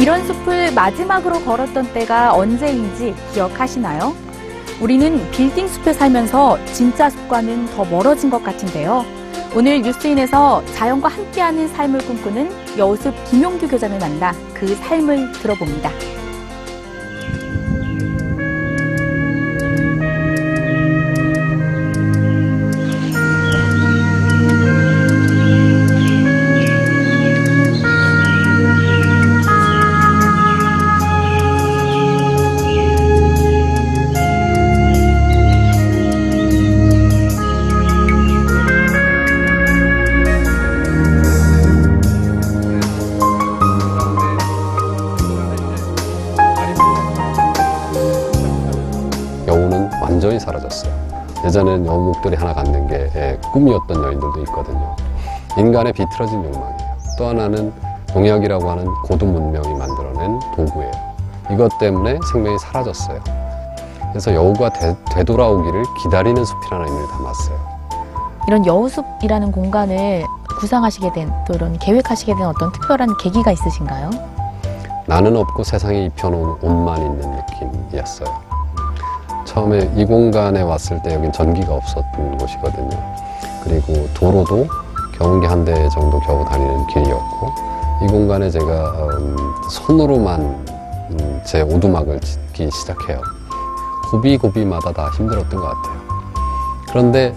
이런 숲을 마지막으로 걸었던 때가 언제인지 기억하시나요? 우리는 빌딩 숲에 살면서 진짜 숲과는 더 멀어진 것 같은데요. 오늘 뉴스인에서 자연과 함께하는 삶을 꿈꾸는 여우숲 김용규 교장을 만나 그 삶을 들어봅니다. 완전히 사라졌어요. 예전엔 여우목들이 하나 갖는 게 예, 꿈이었던 여인들도 있거든요. 인간의 비틀어진 욕망이에요. 또 하나는 농약이라고 하는 고등 문명이 만들어낸 도구예요. 이것 때문에 생명이 사라졌어요. 그래서 여우가 되, 되돌아오기를 기다리는 숲이라는 의미를 담았어요. 이런 여우숲이라는 공간을 구상하시게 된 또 이런 계획하시게 된 어떤 특별한 계기가 있으신가요? 나는 없고 세상에 입혀놓은 옷만 있는 느낌이었어요. 처음에 이 공간에 왔을 때 여긴 전기가 없었던 곳이거든요. 그리고 도로도 경운기 한 대 정도 겨우 다니는 길이었고 이 공간에 제가 음, 손으로만 음, 제 오두막을 짓기 시작해요. 고비고비마다 다 힘들었던 것 같아요. 그런데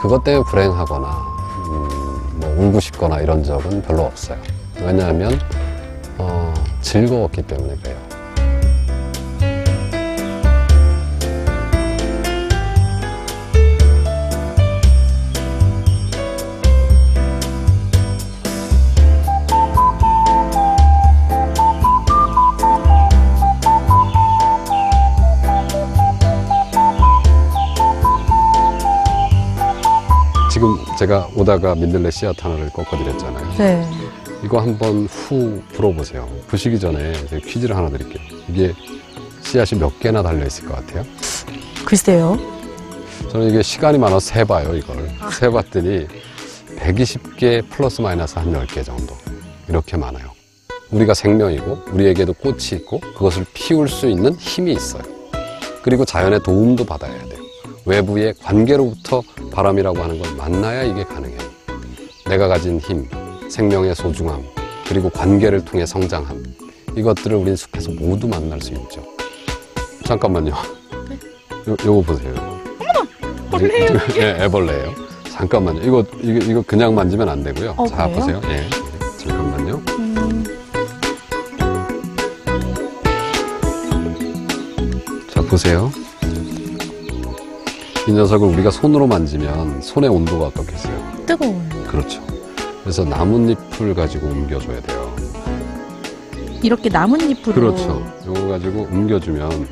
그것 때문에 불행하거나 음, 뭐 울고 싶거나 이런 적은 별로 없어요. 왜냐하면 어, 즐거웠기 때문에 그래요. 지금 제가 오다가 민들레 씨앗 하나를 꺾어드렸잖아요. 네. 이거 한번 후 불어보세요. 부시기 전에 제가 퀴즈를 하나 드릴게요. 이게 씨앗이 몇 개나 달려 있을 것 같아요? 글쎄요. 저는 이게 시간이 많아서 세봐요, 이걸. 세봤더니 120개 플러스 마이너스 한 10개 정도. 이렇게 많아요. 우리가 생명이고, 우리에게도 꽃이 있고, 그것을 피울 수 있는 힘이 있어요. 그리고 자연의 도움도 받아야 돼요. 외부의 관계로부터 바람이라고 하는 걸 만나야 이게 가능해요. 내가 가진 힘, 생명의 소중함, 그리고 관계를 통해 성장함. 이것들을 우린 숲에서 모두 만날 수 있죠. 잠깐만요. 요, 요거 보세요. 벌레예요, 예, 애벌레예요. 잠깐만요. 이거, 이거, 이거 그냥 만지면 안 되고요. 어, 자, 그래요? 보세요. 예. 잠깐만요. 음, 자, 보세요. 이 녀석을 우리가 손으로 만지면 손의 온도가 어떻겠어요? 뜨거워요. 그렇죠. 그래서 나뭇잎을 가지고 옮겨줘야 돼요. 이렇게 나뭇잎으로. 그렇죠. 이거 가지고 옮겨주면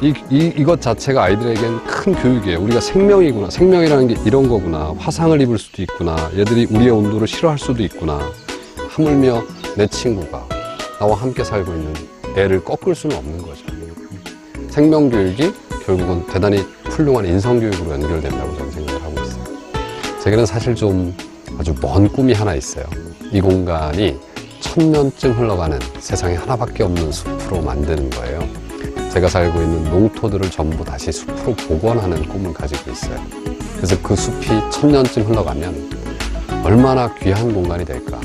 이, 이, 이것 자체가 아이들에겐 큰 교육이에요. 우리가 생명이구나. 생명이라는 게 이런 거구나. 화상을 입을 수도 있구나. 얘들이 우리의 온도를 싫어할 수도 있구나. 하물며 내 친구가 나와 함께 살고 있는 애를 꺾을 수는 없는 거죠. 생명 교육이 결국은 대단히 훌륭한 인성 교육으로 연결된다고 저는 생각을 하고 있어요. 제게는 사실 좀 아주 먼 꿈이 하나 있어요. 이 공간이 천년쯤 흘러가는 세상에 하나밖에 없는 숲으로 만드는 거예요. 제가 살고 있는 농토들을 전부 다시 숲으로 복원하는 꿈을 가지고 있어요. 그래서 그 숲이 천년쯤 흘러가면 얼마나 귀한 공간이 될까.